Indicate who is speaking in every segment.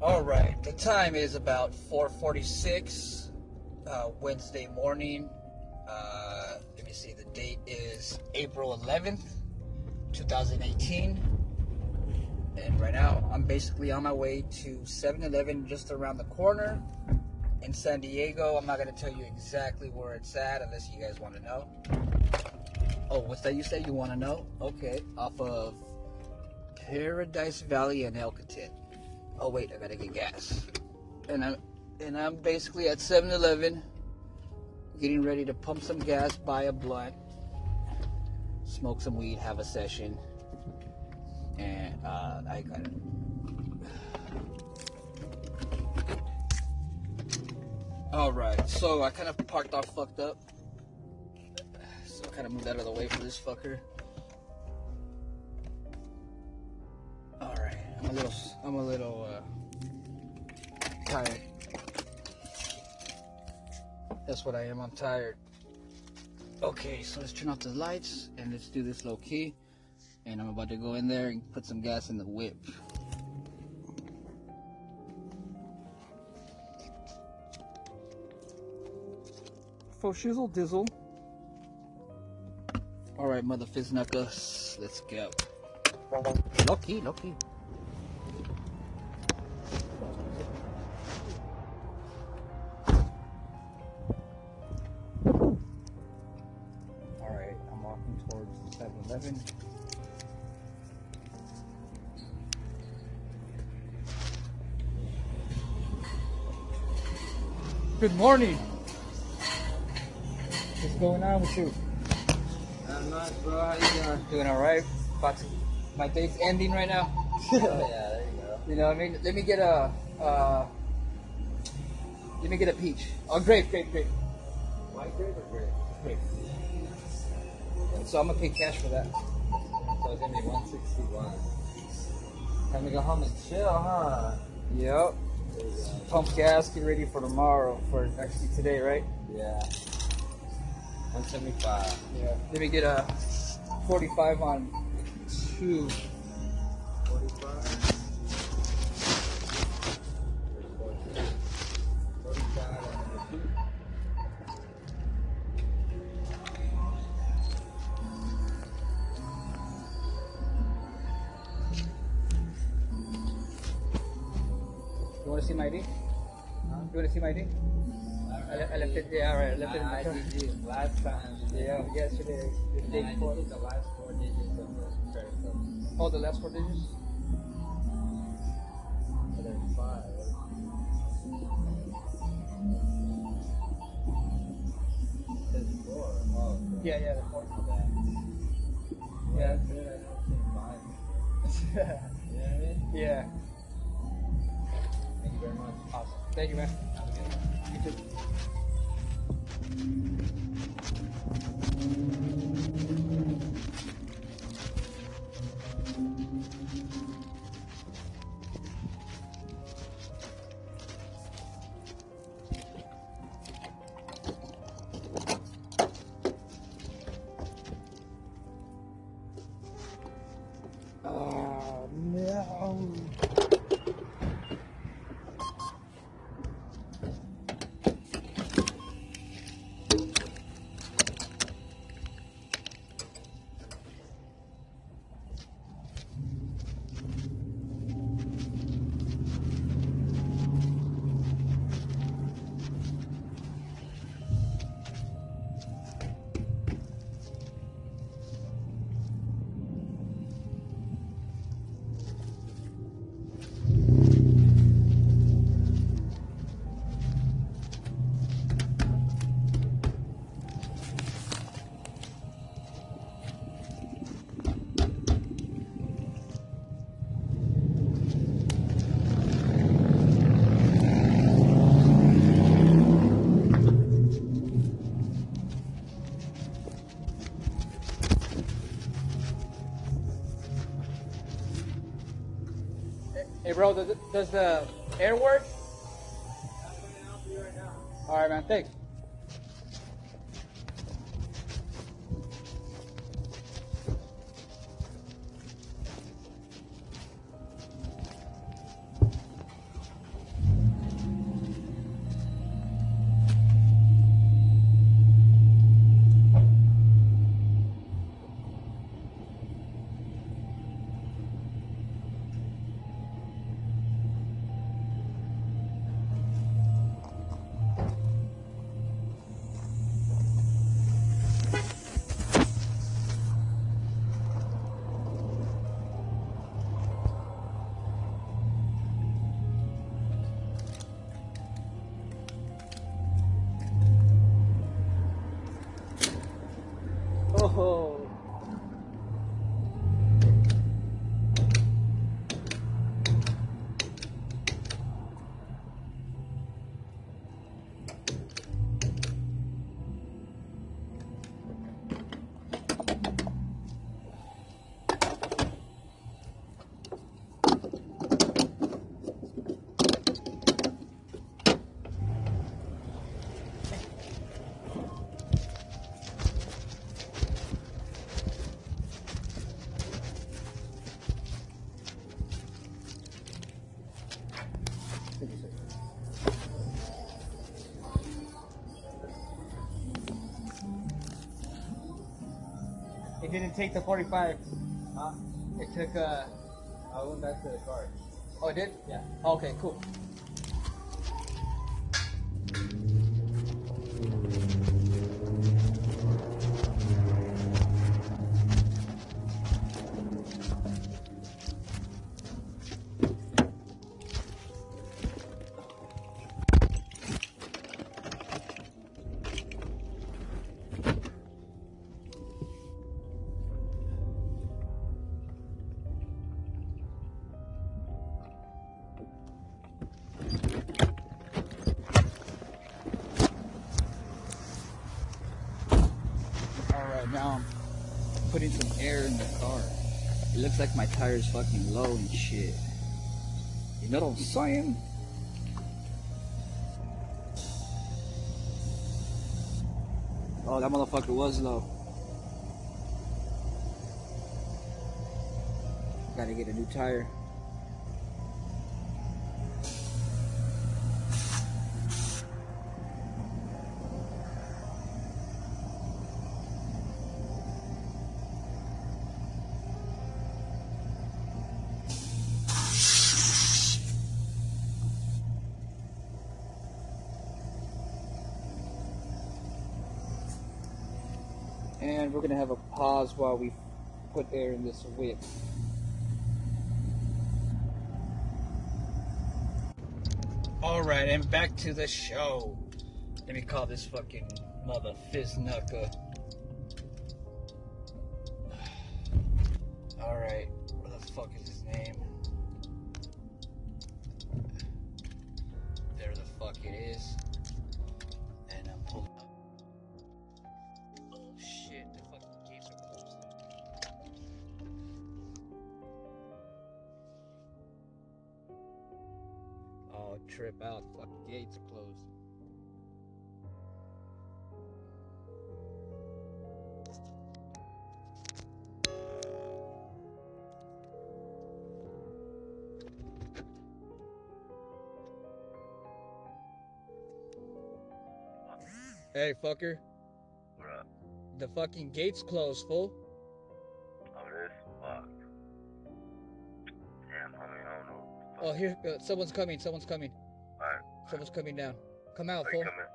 Speaker 1: All right, the time is about 4:46 uh, Wednesday morning. Uh, let me see. The date is April 11th, 2018. And right now, I'm basically on my way to 7-Eleven just around the corner in San Diego. I'm not gonna tell you exactly where it's at unless you guys want to know. Oh, what's that you say you want to know? Okay, off of Paradise Valley and Elkaton. Oh wait, I gotta get gas. And I'm and I'm basically at 7-Eleven getting ready to pump some gas, buy a blunt, smoke some weed, have a session. And uh, I got it. Alright, so I kind of parked off fucked up. So I kind of moved out of the way for this fucker. I'm a little, I'm a little uh, tired. That's what I am, I'm tired. Okay, so let's turn off the lights and let's do this low key. And I'm about to go in there and put some gas in the whip. For shizzle dizzle. Alright, mother fizznuckers, let's go. Low key, low key. Morning. What's going on with you?
Speaker 2: I'm not much, bro. How you doing?
Speaker 1: Doing alright? About to, my day's ending right now.
Speaker 2: oh, yeah, there you go.
Speaker 1: You know, what I mean, let me get a, uh, let me get a peach. Oh, grape, grape, grape,
Speaker 2: White grape or grape?
Speaker 1: grape. So I'm gonna pay cash for that.
Speaker 2: So it's gonna be 161. Time to go home and chill, huh?
Speaker 1: Yep.
Speaker 2: There you go.
Speaker 1: Pump gas, get ready for tomorrow. For actually today, right?
Speaker 2: Yeah. 175.
Speaker 1: Yeah. Let me get a 45 on two. See my ID?
Speaker 2: Huh?
Speaker 1: You wanna see my ID? I, I left it. Yeah, alright. I left it in
Speaker 2: I, I
Speaker 1: the
Speaker 2: did you last time.
Speaker 1: Yeah, yesterday. The
Speaker 2: And
Speaker 1: day before.
Speaker 2: the last four digits of the credit card.
Speaker 1: Oh, the last four digits.
Speaker 2: So there's five. There's four. Oh, okay.
Speaker 1: Yeah, yeah, the four.
Speaker 2: Yeah, that's good.
Speaker 1: Awesome. Thank you, man. You too. Does, the air work? All right, man. Thanks. Oh. Didn't take the 45.
Speaker 2: Huh?
Speaker 1: It took, uh,
Speaker 2: I went back to the car.
Speaker 1: oh, it did?
Speaker 2: Yeah.
Speaker 1: Okay, cool. Putting some air in the car. It looks like my tire's fucking low and shit. You know what I'm saying? Oh, that motherfucker was low. Gotta get a new tire. And we're gonna have a pause while we put air in this whip. Alright, and back to the show. Let me call this fucking mother fizznucker. Alright, what the fuck is his name? There the fuck it is. Gates are closed. Hey, fucker.
Speaker 3: What up?
Speaker 1: The fucking gates closed, fool.
Speaker 3: Oh, this? Fuck. Damn, homie, I don't know.
Speaker 1: Oh, here, uh, someone's coming. Someone's coming. Someone's coming down. Come out, fool.
Speaker 3: coming?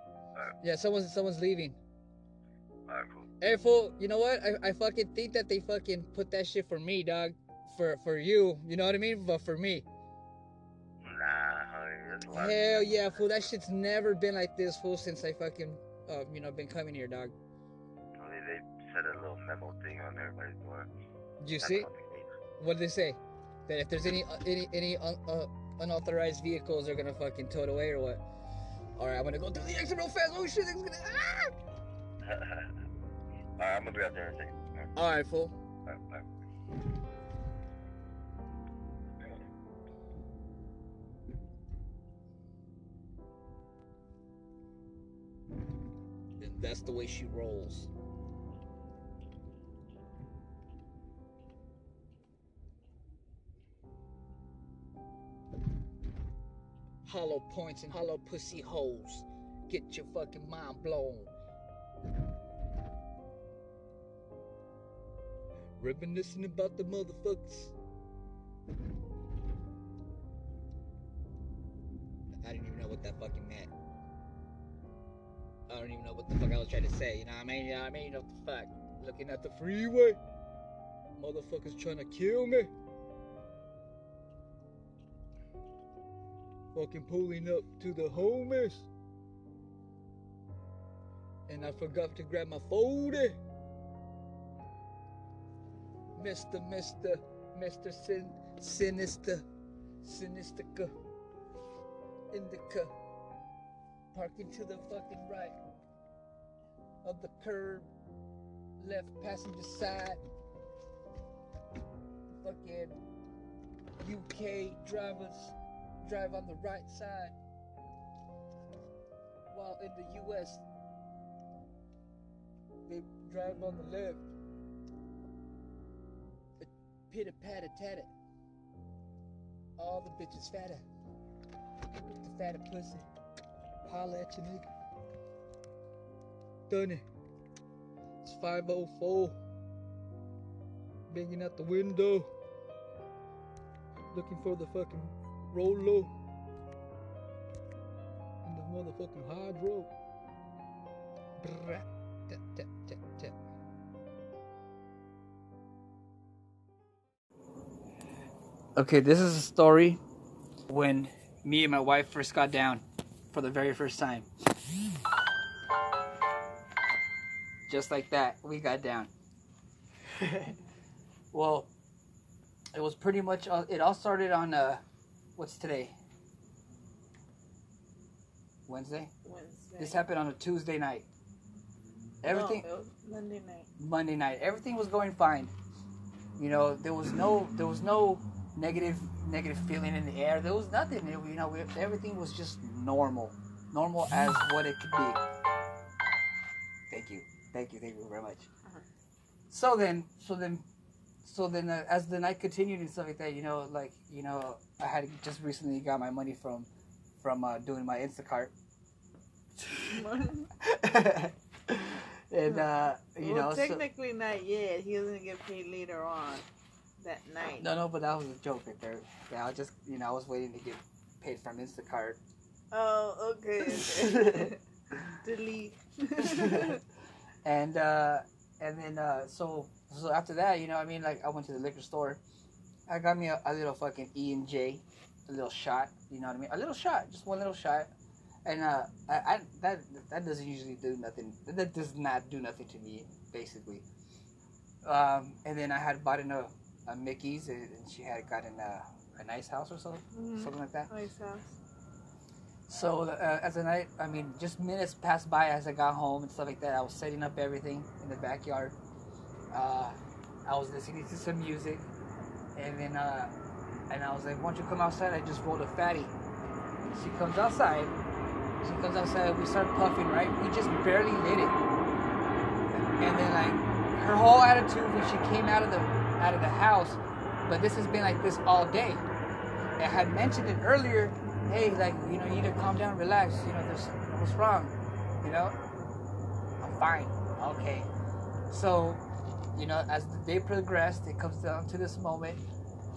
Speaker 1: Yeah, someone's someone's leaving.
Speaker 3: Alright, cool.
Speaker 1: Hey, fool. You know what? I, I fucking think that they fucking put that shit for me, dog. For for you. You know what I mean? But for me.
Speaker 3: Nah, honey, that's a lot.
Speaker 1: Hell yeah, fool. That shit's never been like this, fool, since I fucking, uh, you know, been coming here, dog.
Speaker 3: Honey, they said a little memo thing on everybody's door.
Speaker 1: You
Speaker 3: That's
Speaker 1: see?
Speaker 3: what they mean.
Speaker 1: What did they say? That if there's any any any uh, unauthorized vehicles, they're gonna fucking tow it away or what? All right, I'm gonna go through the exit real fast. Oh shit, it's gonna. Ah!
Speaker 3: Alright, I'm gonna be out there in a second. Alright,
Speaker 1: All right, fool.
Speaker 3: alright, alright.
Speaker 1: And that's the way she rolls. Hollow points and hollow pussy holes. Get your fucking mind blown. Reminiscing about the motherfuckers. I didn't even know what that fucking meant. I don't even know what the fuck I was trying to say. You know what I mean? You know what I mean? You know what the fuck? Looking at the freeway. Motherfuckers trying to kill me. Fucking pulling up to the homies. And I forgot to grab my folder. Mr. Mr. Mr. Sin Sinister Sinistica Indica parking to the fucking right of the curb, left passenger side. Fucking UK drivers drive on the right side, while in the US they drive on the left. Pitter patter tatter. All the bitches fatter. The fatter pussy. Holla at your nigga. Done it. It's 504. banging out the window, looking for the fucking Rolo and the motherfucking hydro. Brrrah, tap, tap, tap, tap. Okay, this is a story when me and my wife first got down for the very first time. Just like that, we got down. well, it was pretty much, uh, it all started on, uh, what's today? Wednesday?
Speaker 4: Wednesday.
Speaker 1: This happened on a Tuesday night. Everything,
Speaker 4: No, Monday night.
Speaker 1: Monday night. Everything was going fine. You know, there was no there was no negative negative feeling in the air. There was nothing. It- you know, we, everything was just normal, normal as what it could be. Thank you, thank you, thank you very much.
Speaker 4: Uh-huh.
Speaker 1: So then, so then, so then, uh, as the night continued and stuff like that, you know, like you know, I had just recently got my money from from uh, doing my Instacart. and uh, you
Speaker 4: well,
Speaker 1: know, so-
Speaker 4: technically not yet. He was gonna get paid later on that night.
Speaker 1: No, no, but that was a joke right there. Yeah, I was just, you know, I was waiting to get paid from Instacart.
Speaker 4: Oh, okay. okay. Delete.
Speaker 1: and uh, and then uh, so so after that, you know, I mean, like I went to the liquor store. I got me a, a little fucking E and J, a little shot. You know what I mean? A little shot, just one little shot. And uh, I, I that that doesn't usually do nothing. That does not do nothing to me, basically. Um, and then I had bought in a, a Mickey's, and she had gotten a, a nice house or something,
Speaker 4: Mhm.
Speaker 1: something like that.
Speaker 4: Nice house.
Speaker 1: So uh, as the night, I mean, just minutes passed by as I got home and stuff like that. I was setting up everything in the backyard. Uh, I was listening to some music, and then uh, and I was like, "Why don't you come outside?" I just rolled a fatty. She comes outside. She comes outside. We start puffing. Right? We just barely lit it, and then like her whole attitude when she came out of the out of the house. But this has been like this all day. I had mentioned it earlier hey, like, you know, you need to calm down, relax. You know, there's what's wrong. You know, I'm fine. Okay. So, you know, as the day progressed, it comes down to this moment,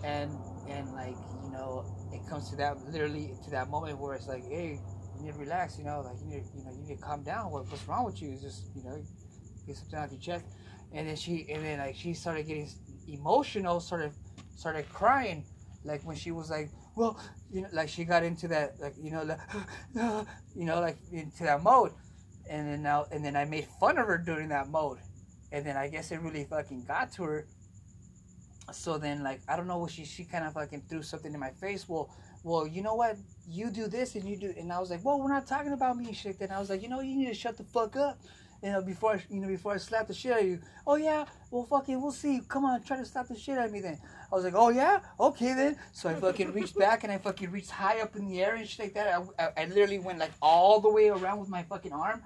Speaker 1: and and like, you know, it comes to that literally to that moment where it's like, hey, you need to relax. You know, like you need, you know, you need to calm down. What, what's wrong with you? It's just, you know, get something off your chest. And then she, and then like she started getting emotional, sort of, started crying, like when she was like, well, you know, like she got into that, like you know, like, you know, like into that mode, and then now, and then I made fun of her during that mode, and then I guess it really fucking got to her. So then, like, I don't know what she she kind of fucking threw something in my face. Well, well, you know what? You do this and you do, and I was like, well, we're not talking about me and shit. Then I was like, you know, you need to shut the fuck up. You know, before I, you know, before I slap the shit out of you. Oh yeah, well fucking, we'll see. Come on, try to slap the shit out of me then. I was like, oh yeah, okay then. So I fucking reached back and I fucking reached high up in the air and shit like that. I, I, I literally went like all the way around with my fucking arm,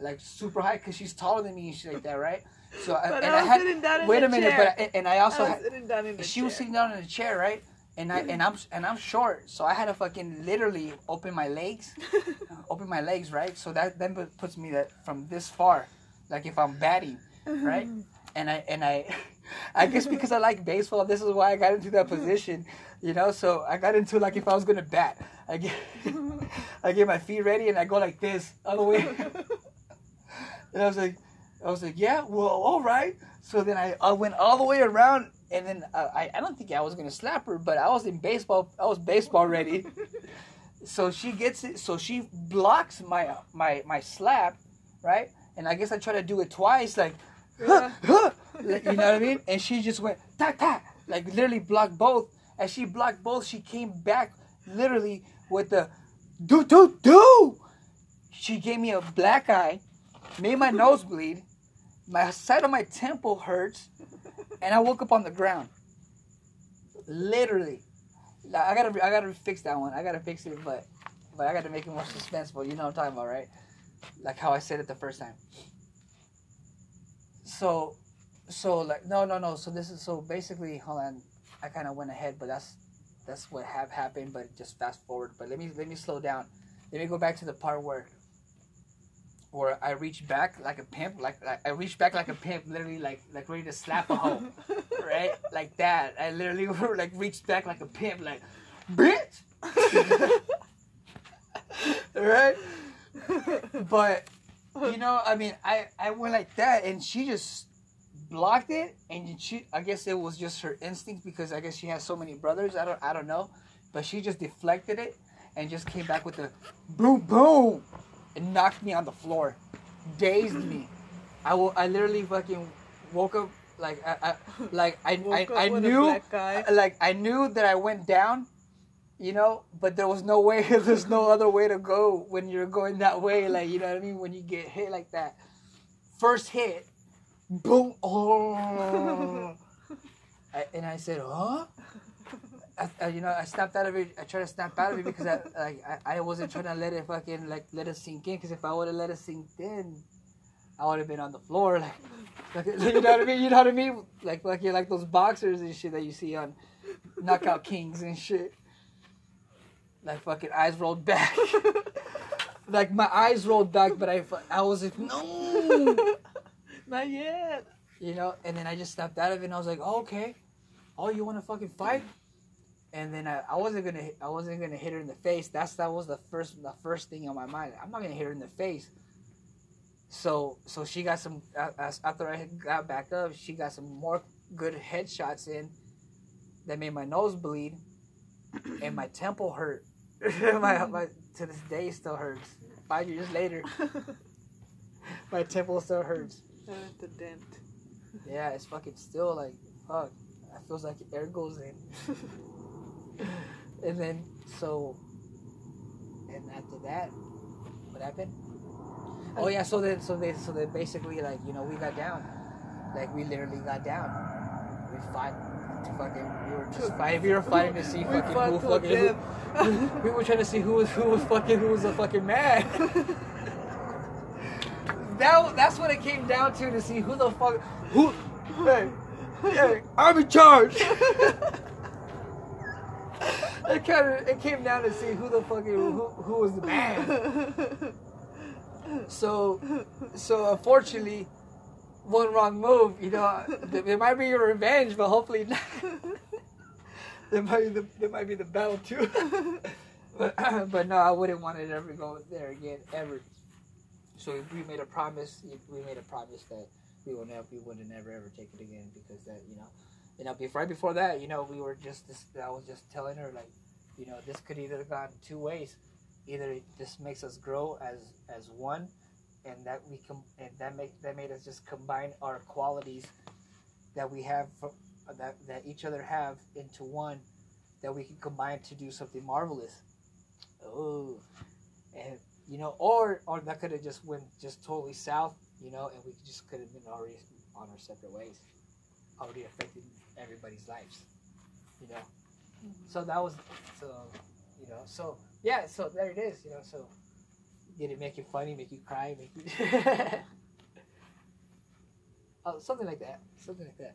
Speaker 1: like super high because she's taller than me and shit like that, right? So I, and
Speaker 4: I
Speaker 1: I had
Speaker 4: sitting down in
Speaker 1: wait
Speaker 4: the
Speaker 1: a minute,
Speaker 4: chair.
Speaker 1: but I, and I also
Speaker 4: was
Speaker 1: had,
Speaker 4: sitting down in the
Speaker 1: she was
Speaker 4: chair.
Speaker 1: sitting down in a chair, right? And I and I'm and I'm short, so I had to fucking literally open my legs, open my legs, right? So that then puts me that from this far, like if I'm batting, right? And I and I, I guess because I like baseball, this is why I got into that position, you know. So I got into like if I was gonna bat, I get, I get my feet ready and I go like this all the way. And I was like, I was like, yeah, well, all right. So then I, I went all the way around, and then uh, I, I don't think I was gonna slap her, but I was in baseball, I was baseball ready. so she gets it, so she blocks my my my slap, right? And I guess I try to do it twice, like, huh, huh, like, you know what I mean? And she just went ta ta, like literally blocked both. As she blocked both, she came back literally with the do do do. She gave me a black eye made my nose bleed. My side of my temple hurts, and I woke up on the ground. Literally, Like, I gotta, I gotta fix that one. I gotta fix it, but, but I gotta make it more suspenseful. You know what I'm talking about, right? Like how I said it the first time. So, so like no, no, no. So this is so basically. Hold on, I kind of went ahead, but that's that's what have happened. But just fast forward. But let me let me slow down. Let me go back to the part where where I reached back like a pimp, like, like I reached back like a pimp, literally like like ready to slap a hoe, right? Like that. I literally like reached back like a pimp, like, bitch. right? But you know, I mean, I I went like that, and she just blocked it, and she I guess it was just her instinct because I guess she has so many brothers. I don't I don't know, but she just deflected it and just came back with a boom boom and knocked me on the floor, dazed me. I will I literally fucking woke up like I, I like I I, I knew
Speaker 4: uh,
Speaker 1: like I knew that I went down, you know, but there was no way, there's no other way to go when you're going that way. Like you know what I mean? When you get hit like that, first hit, boom, oh, I, and I said, huh? I, I, you know, I snapped out of it. I tried to snap out of it because I like I, I wasn't trying to let it fucking like let it sink in. Because if I would have let it sink in, I would have been on the floor like, like you know what I mean. You know what I mean? Like like you're like those boxers and shit that you see on Knockout Kings and shit. Like fucking eyes rolled back. like my eyes rolled back, but I I was like no,
Speaker 4: Not yet.
Speaker 1: you know. And then I just snapped out of it and I was like, oh, okay, oh you want to fucking fight? And then I, I wasn't gonna hit- I wasn't gonna hit her in the face. That's that was the first the first thing on my mind. I'm not gonna hit her in the face. So so she got some after I got back up, she got some more good headshots in that made my nose bleed and my temple hurt. my, mm-hmm. my to this day still hurts. Five years later, my temple still hurts.
Speaker 4: At the dent.
Speaker 1: Yeah, it's fucking still like fuck. It feels like air goes in. and then so and after that what happened? Oh yeah so then so they so they basically like you know we got down. Like we literally got down. We fought to fucking we were just fighting we were fighting to see fucking who fucking who, we were trying to see who was who was fucking who was the fucking man. That that's what it came down to to see who the fuck who hey hey I'm in charge it kind of it came down to see who the fucking who, who was the man. So so unfortunately, one wrong move, you know, it might be your revenge, but hopefully not. there might be the there might be the battle too. but but no, I wouldn't want to ever go there again ever. So we made a promise. We made a promise that we would never we would never ever take it again because that you know you know, before, right before that, you know, we were just, this, I was just telling her, like, you know, this could either have gone two ways. Either this makes us grow as as one, and that we com- and that make that made us just combine our qualities that we have from, that that each other have into one, that we can combine to do something marvelous. Oh, and you know, or or that could have just went just totally south, you know, and we just could have been already on our separate ways already affected everybody's lives you know so that was so you know so yeah so there it is you know so did it make you funny make you cry make you oh something like that something like that.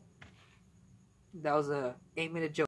Speaker 1: That was a eight minute joke